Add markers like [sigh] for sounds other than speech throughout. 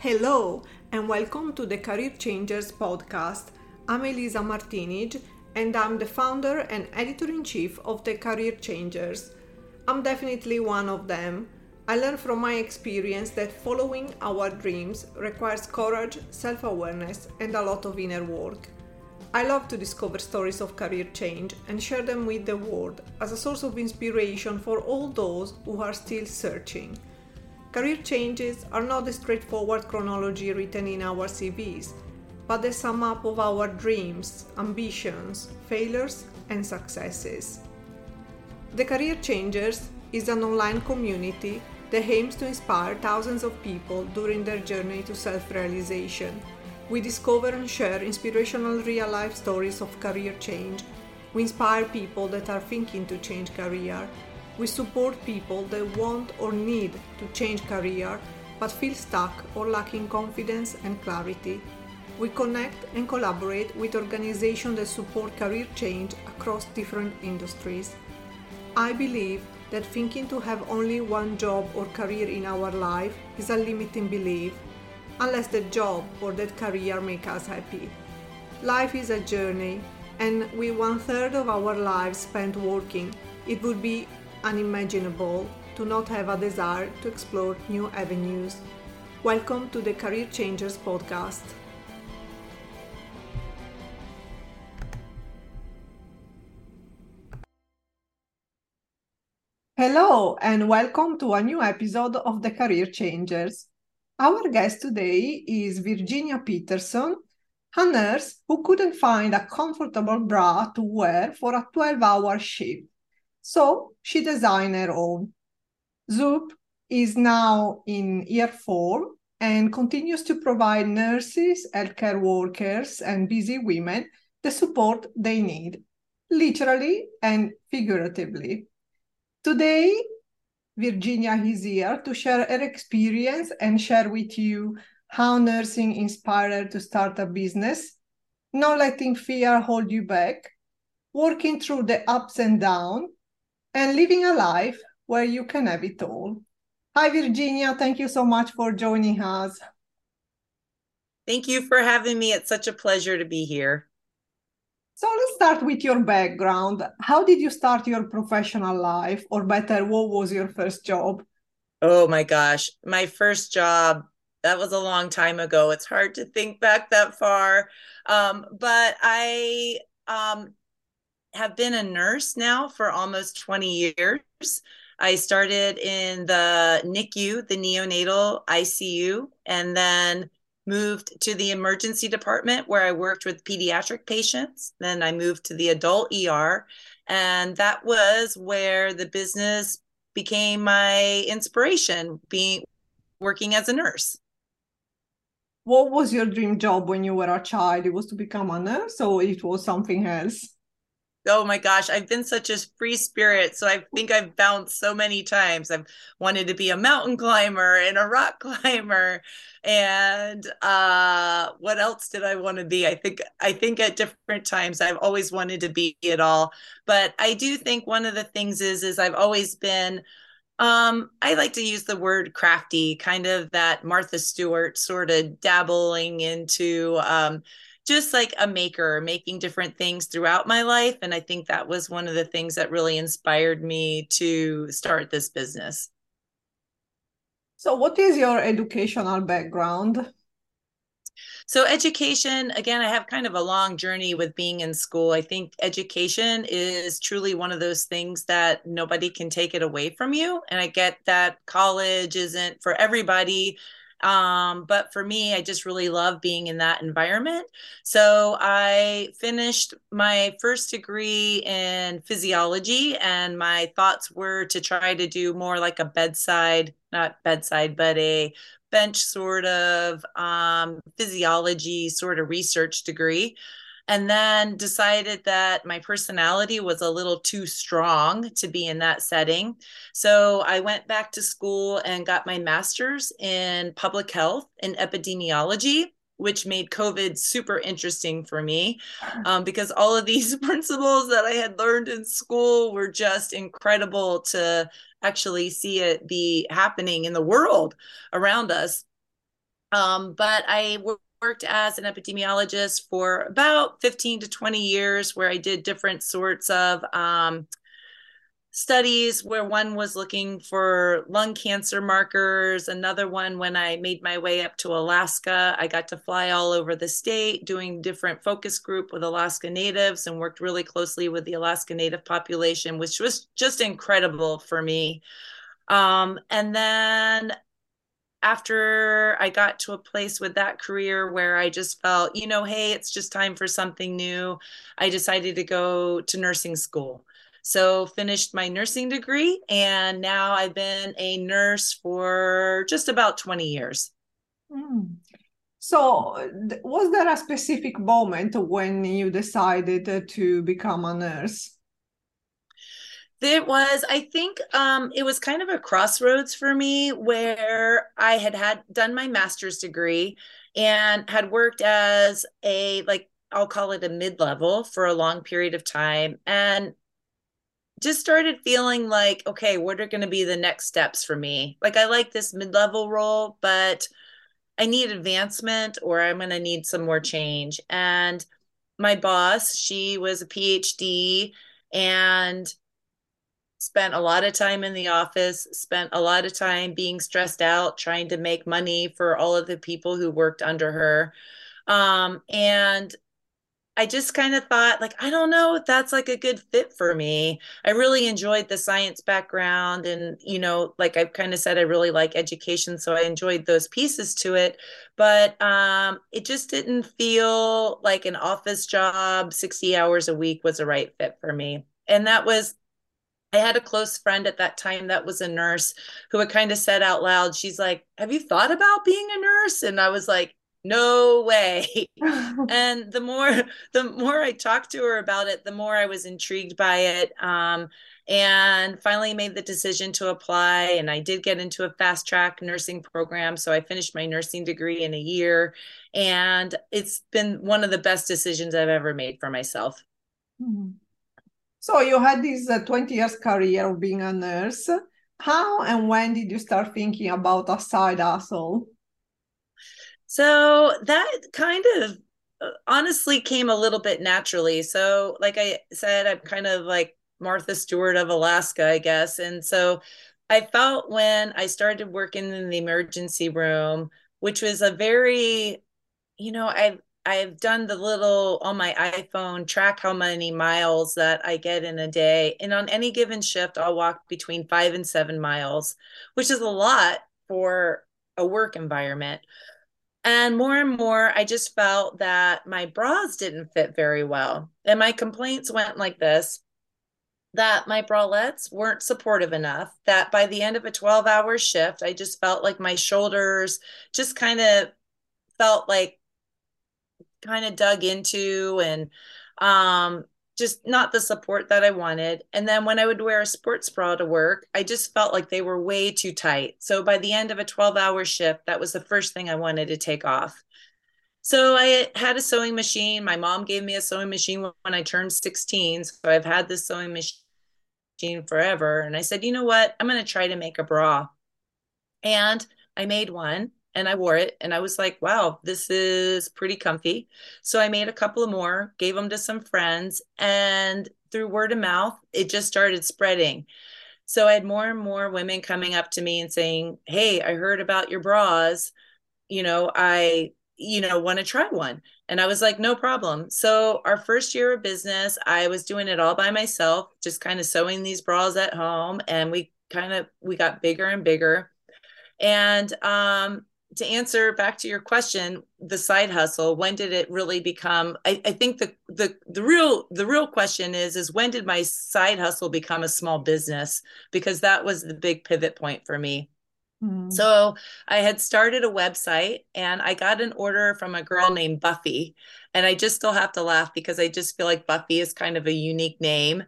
Hello, and welcome to the Career Changers podcast. I'm Elisa Martinij, and I'm the founder and editor in chief of the Career Changers. I'm definitely one of them. I learned from my experience that following our dreams requires courage, self awareness, and a lot of inner work. I love to discover stories of career change and share them with the world as a source of inspiration for all those who are still searching. Career changes are not a straightforward chronology written in our CVs, but the sum up of our dreams, ambitions, failures, and successes. The Career Changers is an online community that aims to inspire thousands of people during their journey to self realization. We discover and share inspirational real life stories of career change. We inspire people that are thinking to change career we support people that want or need to change career but feel stuck or lacking confidence and clarity. We connect and collaborate with organizations that support career change across different industries. I believe that thinking to have only one job or career in our life is a limiting belief, unless the job or that career make us happy. Life is a journey, and with one third of our lives spent working, it would be unimaginable to not have a desire to explore new avenues. Welcome to the Career Changers podcast. Hello, and welcome to a new episode of the Career Changers. Our guest today is Virginia Peterson, a nurse who couldn't find a comfortable bra to wear for a 12 hour shift. So she designed her own. SWOOP is now in year four and continues to provide nurses, healthcare workers, and busy women the support they need, literally and figuratively. Today, Virginia is here to share her experience and share with you how nursing inspired her to start a business, not letting fear hold you back, working through the ups and downs, and living a life where you can have it all. Hi, Virginia. Thank you so much for joining us. Thank you for having me. It's such a pleasure to be here. So let's start with your background. How did you start your professional life? Or better, what was your first job? Oh my gosh. My first job, that was a long time ago. It's hard to think back that far. Um, but I um, have been a nurse now for almost 20 years. I started in the NICU, the neonatal ICU, and then moved to the emergency department where I worked with pediatric patients. Then I moved to the adult ER, and that was where the business became my inspiration, being working as a nurse. What was your dream job when you were a child? It was to become a nurse or it was something else? Oh my gosh, I've been such a free spirit. So I think I've bounced so many times. I've wanted to be a mountain climber and a rock [laughs] climber. And uh, what else did I want to be? I think I think at different times I've always wanted to be it all. But I do think one of the things is is I've always been um, I like to use the word crafty, kind of that Martha Stewart sort of dabbling into um, just like a maker, making different things throughout my life. And I think that was one of the things that really inspired me to start this business. So, what is your educational background? So, education, again, I have kind of a long journey with being in school. I think education is truly one of those things that nobody can take it away from you. And I get that college isn't for everybody um, but for me, I just really love being in that environment. So I finished my first degree in physiology, and my thoughts were to try to do more like a bedside, not bedside, but a bench sort of um, physiology sort of research degree and then decided that my personality was a little too strong to be in that setting. So I went back to school and got my master's in public health and epidemiology. Which made COVID super interesting for me [clears throat] um, because all of these [laughs] principles that I had learned in school were just incredible to actually see it be happening in the world around us Um, but I worked as an epidemiologist for about 15 to 20 years, where I did different sorts of um, studies where one was looking for lung cancer markers another one when i made my way up to alaska i got to fly all over the state doing different focus group with alaska natives and worked really closely with the alaska native population which was just incredible for me. Um, and then after I got to a place with that career where I just felt, you know, hey, it's just time for something new, I decided to go to nursing school. So finished my nursing degree and now I've been a nurse for just about 20 years. Mm. So was there a specific moment when you decided to become a nurse? There was, I think, um, it was kind of a crossroads for me where I had had done my master's degree and had worked as a like I'll call it a mid level for a long period of time, and just started feeling like, okay, what are going to be the next steps for me? Like, I like this mid level role, but I need advancement or I'm going to need some more change. And my boss, she was a PhD and spent a lot of time in the office, spent a lot of time being stressed out, trying to make money for all of the people who worked under her. Um, and I just kind of thought, like, I don't know if that's like a good fit for me. I really enjoyed the science background. And, you know, like I kind of said, I really like education. So I enjoyed those pieces to it. But um, it just didn't feel like an office job, 60 hours a week was a right fit for me. And that was I had a close friend at that time that was a nurse who had kind of said out loud, she's like, Have you thought about being a nurse? And I was like, no way [laughs] and the more the more i talked to her about it the more i was intrigued by it um, and finally made the decision to apply and i did get into a fast track nursing program so i finished my nursing degree in a year and it's been one of the best decisions i've ever made for myself mm-hmm. So you had this uh, 20 years career of being a nurse how and when did you start thinking about a side hustle so that kind of uh, honestly came a little bit naturally. So, like I said, I'm kind of like Martha Stewart of Alaska, I guess. And so I felt when I started working in the emergency room, which was a very, you know, I've I've done the little on my iPhone track how many miles that I get in a day. And on any given shift, I'll walk between five and seven miles, which is a lot for a work environment. And more and more, I just felt that my bras didn't fit very well. And my complaints went like this that my bralettes weren't supportive enough, that by the end of a 12 hour shift, I just felt like my shoulders just kind of felt like kind of dug into and um just not the support that I wanted. And then when I would wear a sports bra to work, I just felt like they were way too tight. So by the end of a 12 hour shift, that was the first thing I wanted to take off. So I had a sewing machine. My mom gave me a sewing machine when I turned 16. So I've had this sewing machine forever. And I said, you know what? I'm going to try to make a bra. And I made one and I wore it and I was like, wow, this is pretty comfy. So I made a couple of more, gave them to some friends, and through word of mouth, it just started spreading. So I had more and more women coming up to me and saying, "Hey, I heard about your bras. You know, I you know, want to try one." And I was like, "No problem." So our first year of business, I was doing it all by myself, just kind of sewing these bras at home and we kind of we got bigger and bigger. And um to answer back to your question, the side hustle, when did it really become? I, I, think the the the real the real question is is when did my side hustle become a small business? Because that was the big pivot point for me. Mm. So I had started a website and I got an order from a girl named Buffy. And I just still have to laugh because I just feel like Buffy is kind of a unique name.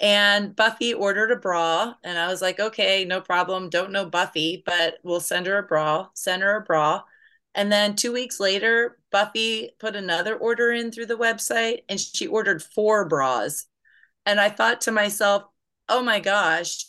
And Buffy ordered a bra, and I was like, okay, no problem. Don't know Buffy, but we'll send her a bra, send her a bra. And then two weeks later, Buffy put another order in through the website and she ordered four bras. And I thought to myself, oh my gosh,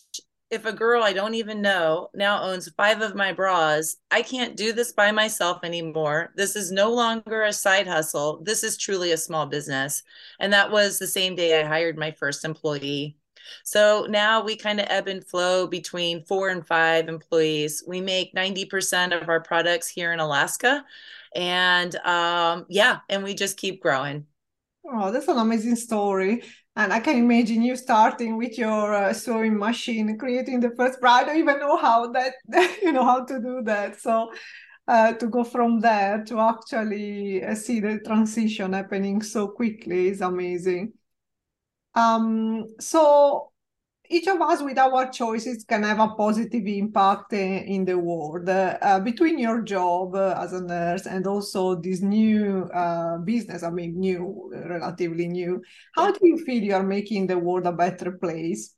if a girl I don't even know now owns five of my bras, I can't do this by myself anymore. This is no longer a side hustle. This is truly a small business. And that was the same day I hired my first employee. So now we kind of ebb and flow between four and five employees. We make 90% of our products here in Alaska. And um, yeah, and we just keep growing. Oh, that's an amazing story. And I can imagine you starting with your uh, sewing machine, creating the first. I don't even know how that, [laughs] you know, how to do that. So uh, to go from there to actually uh, see the transition happening so quickly is amazing. Um, so each of us with our choices can have a positive impact in the world uh, between your job uh, as a nurse and also this new uh, business i mean new relatively new how do you feel you are making the world a better place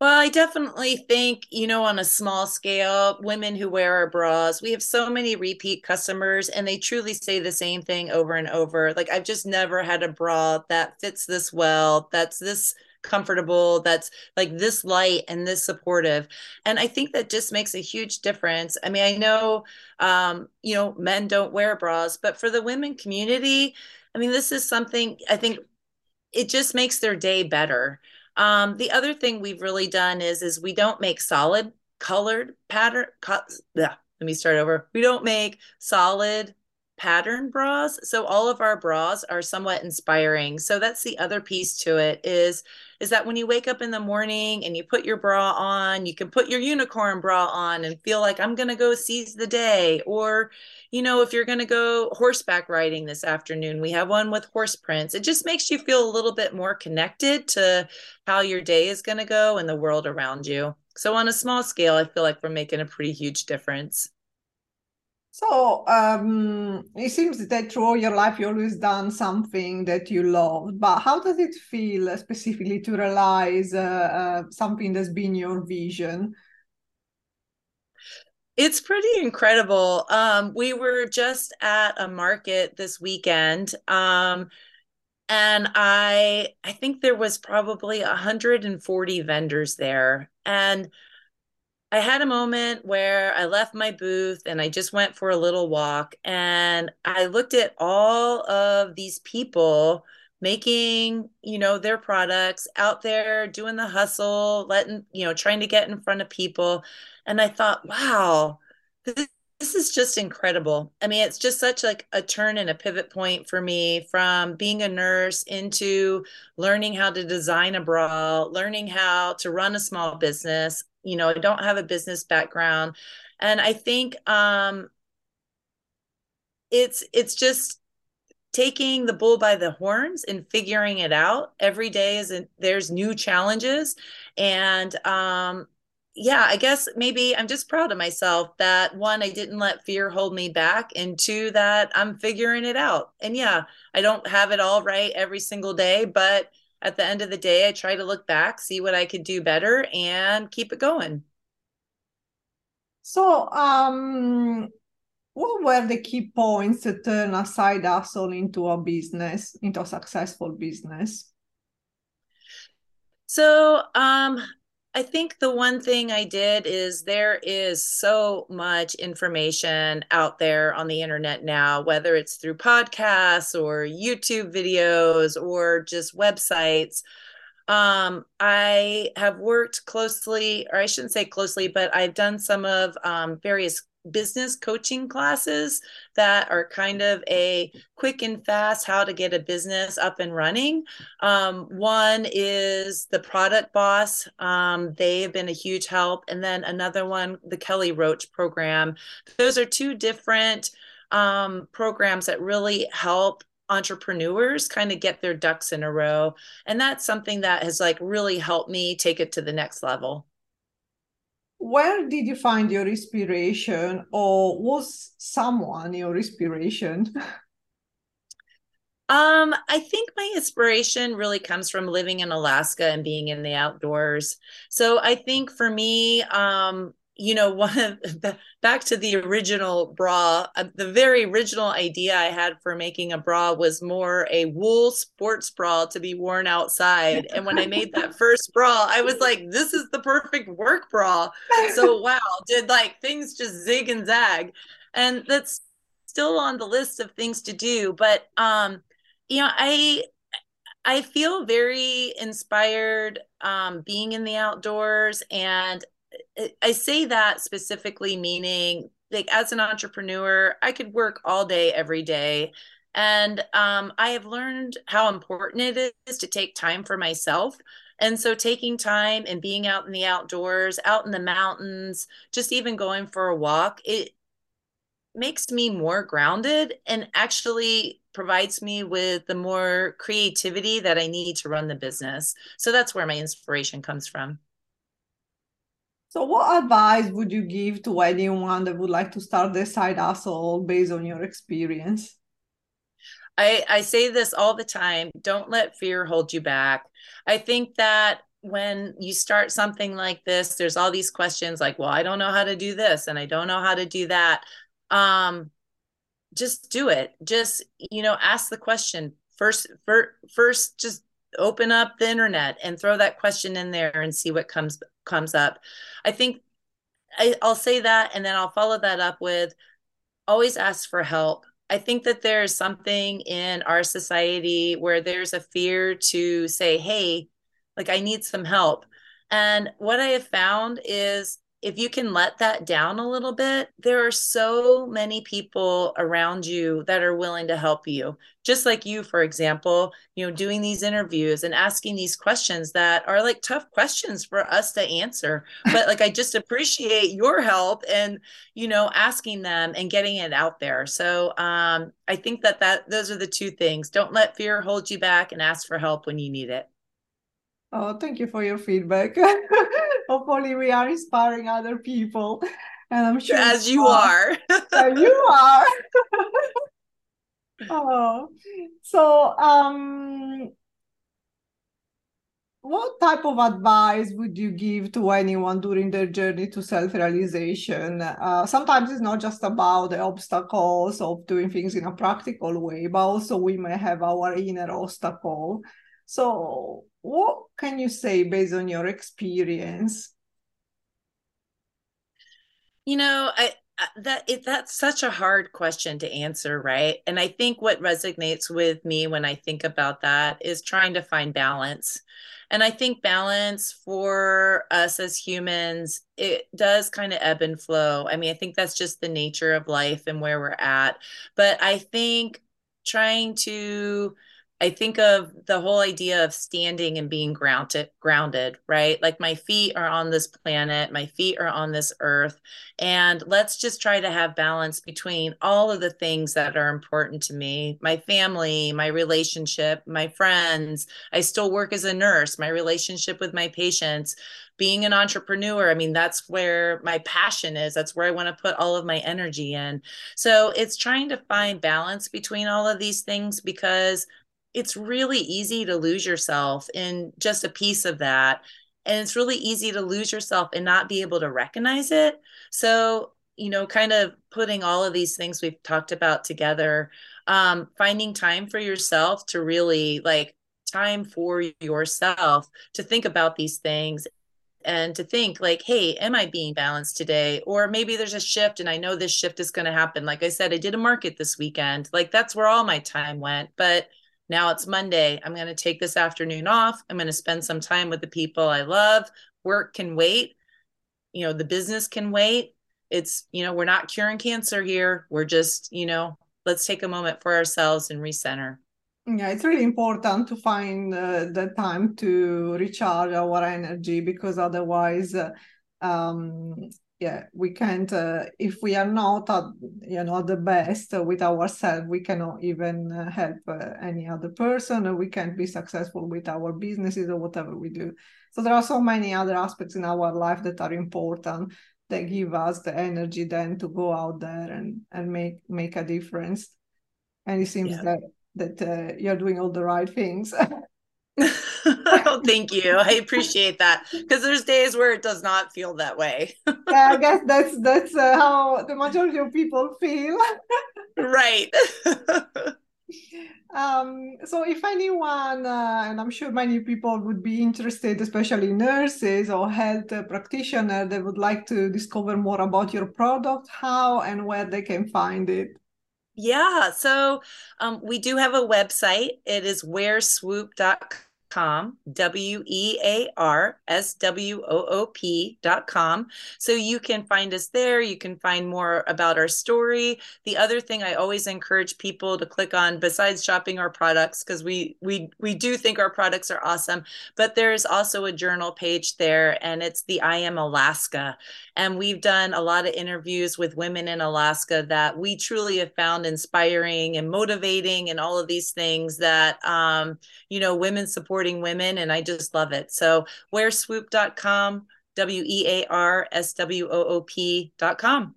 well, I definitely think, you know, on a small scale, women who wear our bras, we have so many repeat customers and they truly say the same thing over and over. Like, I've just never had a bra that fits this well, that's this comfortable that's like this light and this supportive. And i think that just makes a huge difference. I mean i know um you know men don't wear bras but for the women community i mean this is something i think it just makes their day better. Um the other thing we've really done is is we don't make solid colored pattern co- let me start over. We don't make solid pattern bras so all of our bras are somewhat inspiring. So that's the other piece to it is is that when you wake up in the morning and you put your bra on you can put your unicorn bra on and feel like i'm going to go seize the day or you know if you're going to go horseback riding this afternoon we have one with horse prints. It just makes you feel a little bit more connected to how your day is going to go and the world around you. So on a small scale i feel like we're making a pretty huge difference so um, it seems that through your life you always done something that you love. But how does it feel specifically to realize uh, uh, something that's been your vision? It's pretty incredible. Um, we were just at a market this weekend. Um, and I I think there was probably 140 vendors there. And I had a moment where I left my booth and I just went for a little walk and I looked at all of these people making, you know, their products out there doing the hustle, letting, you know, trying to get in front of people. And I thought, wow, this, this is just incredible. I mean, it's just such like a turn and a pivot point for me from being a nurse into learning how to design a bra, learning how to run a small business, you know, I don't have a business background. And I think um it's it's just taking the bull by the horns and figuring it out. Every day is a, there's new challenges. And um yeah i guess maybe i'm just proud of myself that one i didn't let fear hold me back and two that i'm figuring it out. And yeah i don't have it all right every single day but at the end of the day, I try to look back, see what I could do better, and keep it going. So, um, what were the key points to turn a side hustle into a business, into a successful business? So, um, I think the one thing I did is there is so much information out there on the internet now, whether it's through podcasts or YouTube videos or just websites. Um, I have worked closely, or I shouldn't say closely, but I've done some of um, various business coaching classes that are kind of a quick and fast how to get a business up and running. Um, one is the Product Boss, um, they have been a huge help. And then another one, the Kelly Roach program. Those are two different um, programs that really help entrepreneurs kind of get their ducks in a row and that's something that has like really helped me take it to the next level where did you find your inspiration or was someone your inspiration? [laughs] Um i think my inspiration really comes from living in alaska and being in the outdoors. So i think for me um you know, [laughs] one of the back to the original bra, uh, the very original idea I had for making a bra was more a wool sports bra to be worn outside. And when I made that [laughs] first bra, I was like, this is the perfect work bra. So, [laughs] wow, did like things just zig and zag. And that's still on the list of things to do. But, um, you know, I, I feel very inspired um, being in the outdoors and I say that specifically meaning like as an entrepreneur, I could work all day every day. And um, I have learned how important it is to take time for myself. And so, taking time and being out in the outdoors, out in the mountains, just even going for a walk, it makes me more grounded and actually provides me with the more creativity that I need to run the business. So, that's where my inspiration comes from. So, what advice would you give to anyone that would like to start their side hustle based on your experience? I, I say this all the time don't let fear hold you back. I think that when you start something like this, there's all these questions like, well, I don't know how to do this and I don't know how to do that. Um, just do it. Just, you know, ask the question first, first, first just open up the internet and throw that question in there and see what comes comes up. I think I, i'll say that and then i'll follow that up with always ask for help. I think that there's something in our society where there's a fear to say hey like i need some help. And what i have found is if you can let that down a little bit, there are so many people around you that are willing to help you. Just like you, for example, you know, doing these interviews and asking these questions that are like tough questions for us to answer. [laughs] But like, I just appreciate your help and, you know, asking them and getting it out there. So um, I think that that those are the two things. Don't let fear hold you back and ask for help when you need it. Oh, thank you for your feedback. [laughs] Hopefully, we are inspiring other people. And I'm sure as [laughs] you are. you [laughs] are. oh, so um, what type of advice would you give to anyone during their journey to self-realization uh, sometimes it's not just about the obstacles of doing things in a practical way but also we may have our inner obstacle so what can you say based on your experience? You know, I that it, that's such a hard question to answer, right? And I think what resonates with me when I think about that is trying to find balance. And I think balance for us as humans, it does kind of ebb and flow. I mean, I think that's just the nature of life and where we're at. But I think trying to I think of the whole idea of standing and being grounded, grounded, right? Like my feet are on this planet, my feet are on this earth. And let's just try to have balance between all of the things that are important to me my family, my relationship, my friends. I still work as a nurse, my relationship with my patients, being an entrepreneur. I mean, that's where my passion is. That's where I want to put all of my energy in. So it's trying to find balance between all of these things because it's really easy to lose yourself in just a piece of that and it's really easy to lose yourself and not be able to recognize it. So you know kind of putting all of these things we've talked about together um, finding time for yourself to really like time for yourself to think about these things and to think like hey am i being balanced today? Or maybe there's a shift and i know this shift is going to happen. Like i said i did a market this weekend. Like that's where all my time went. But now it's Monday. I'm going to take this afternoon off. I'm going to spend some time with the people I love. Work can wait. You know, the business can wait. It's, you know, we're not curing cancer here. We're just, you know, let's take a moment for ourselves and recenter. Yeah, it's really important to find uh, the time to recharge our energy because otherwise, uh, um, yeah we can't uh, if we are not at, you know the best with ourselves we cannot even uh, help uh, any other person. Or we can't be successful with our businesses or whatever we do. So there are so many other aspects in our life that are important that give us the energy then to go out there and and make make a difference. And it seems yeah. that that uh, you're doing all the right things [laughs] oh, [laughs] thank you. I appreciate that because there's days where it does not feel that way. yeah, I guess that's that's uh, how the majority of people feel. right. [laughs] um, so, if anyone, uh, and I'm sure many people would be interested, especially nurses or health practitioners, they would like to discover more about your product, how and where they can find it. Yeah, so um, we do have a website. It is wearswoop.com com, W E A R S W O O P dot com. So you can find us there. You can find more about our story. The other thing I always encourage people to click on, besides shopping our products, because we we we do think our products are awesome, but there's also a journal page there, and it's the I Am Alaska. And we've done a lot of interviews with women in Alaska that we truly have found inspiring and motivating, and all of these things that um, you know women support supporting women and I just love it. So wearswoop.com, W E A R S W O O P.com.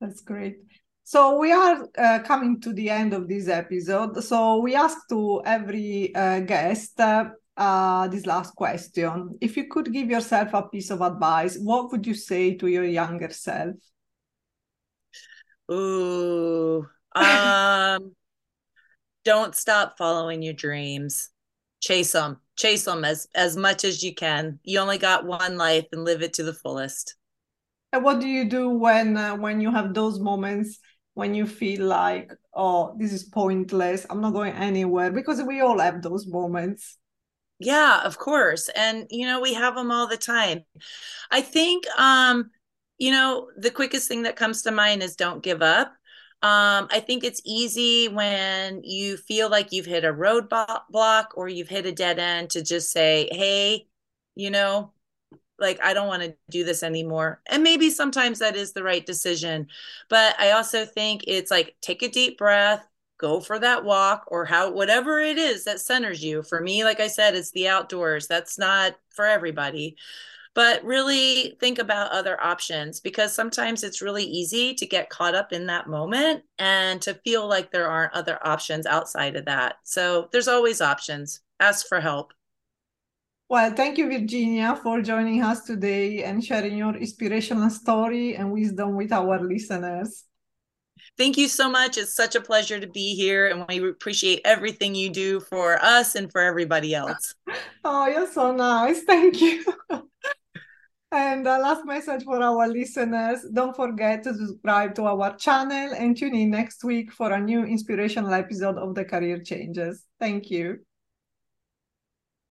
That's great. So we are uh, coming to the end of this episode. So we ask to every uh, guest uh, uh, this last question. If you could give yourself a piece of advice, what would you say to your younger self? Ooh, um, [laughs] don't stop following your dreams chase them chase them as as much as you can. You only got one life and live it to the fullest. And what do you do when uh, when you have those moments when you feel like oh this is pointless. I'm not going anywhere because we all have those moments. Yeah of course. And you know we have them all the time. I think um you know the quickest thing that comes to mind is don't give up um, I think it's easy when you feel like you've hit a roadblock or you've hit a dead end to just say, hey, you know, like I don't want to do this anymore. And maybe sometimes that is the right decision. But I also think it's like take a deep breath, go for that walk or how whatever it is that centers you. For me, like I said, it's the outdoors. That's not for everybody but really think about other options because sometimes it's really easy to get caught up in that moment and to feel like there aren't other options outside of that. So there's always options. Ask for help. Well, thank you, Virginia, for joining us today and sharing your inspirational story and wisdom with our listeners. Thank you so much. It's such a pleasure to be here, and we appreciate everything you do for us and for everybody else. [laughs] Oh, you're so nice. Thank you. [laughs] And the last message for our listeners don't forget to subscribe to our channel and tune in next week for a new inspirational episode of the Career Changes. Thank you.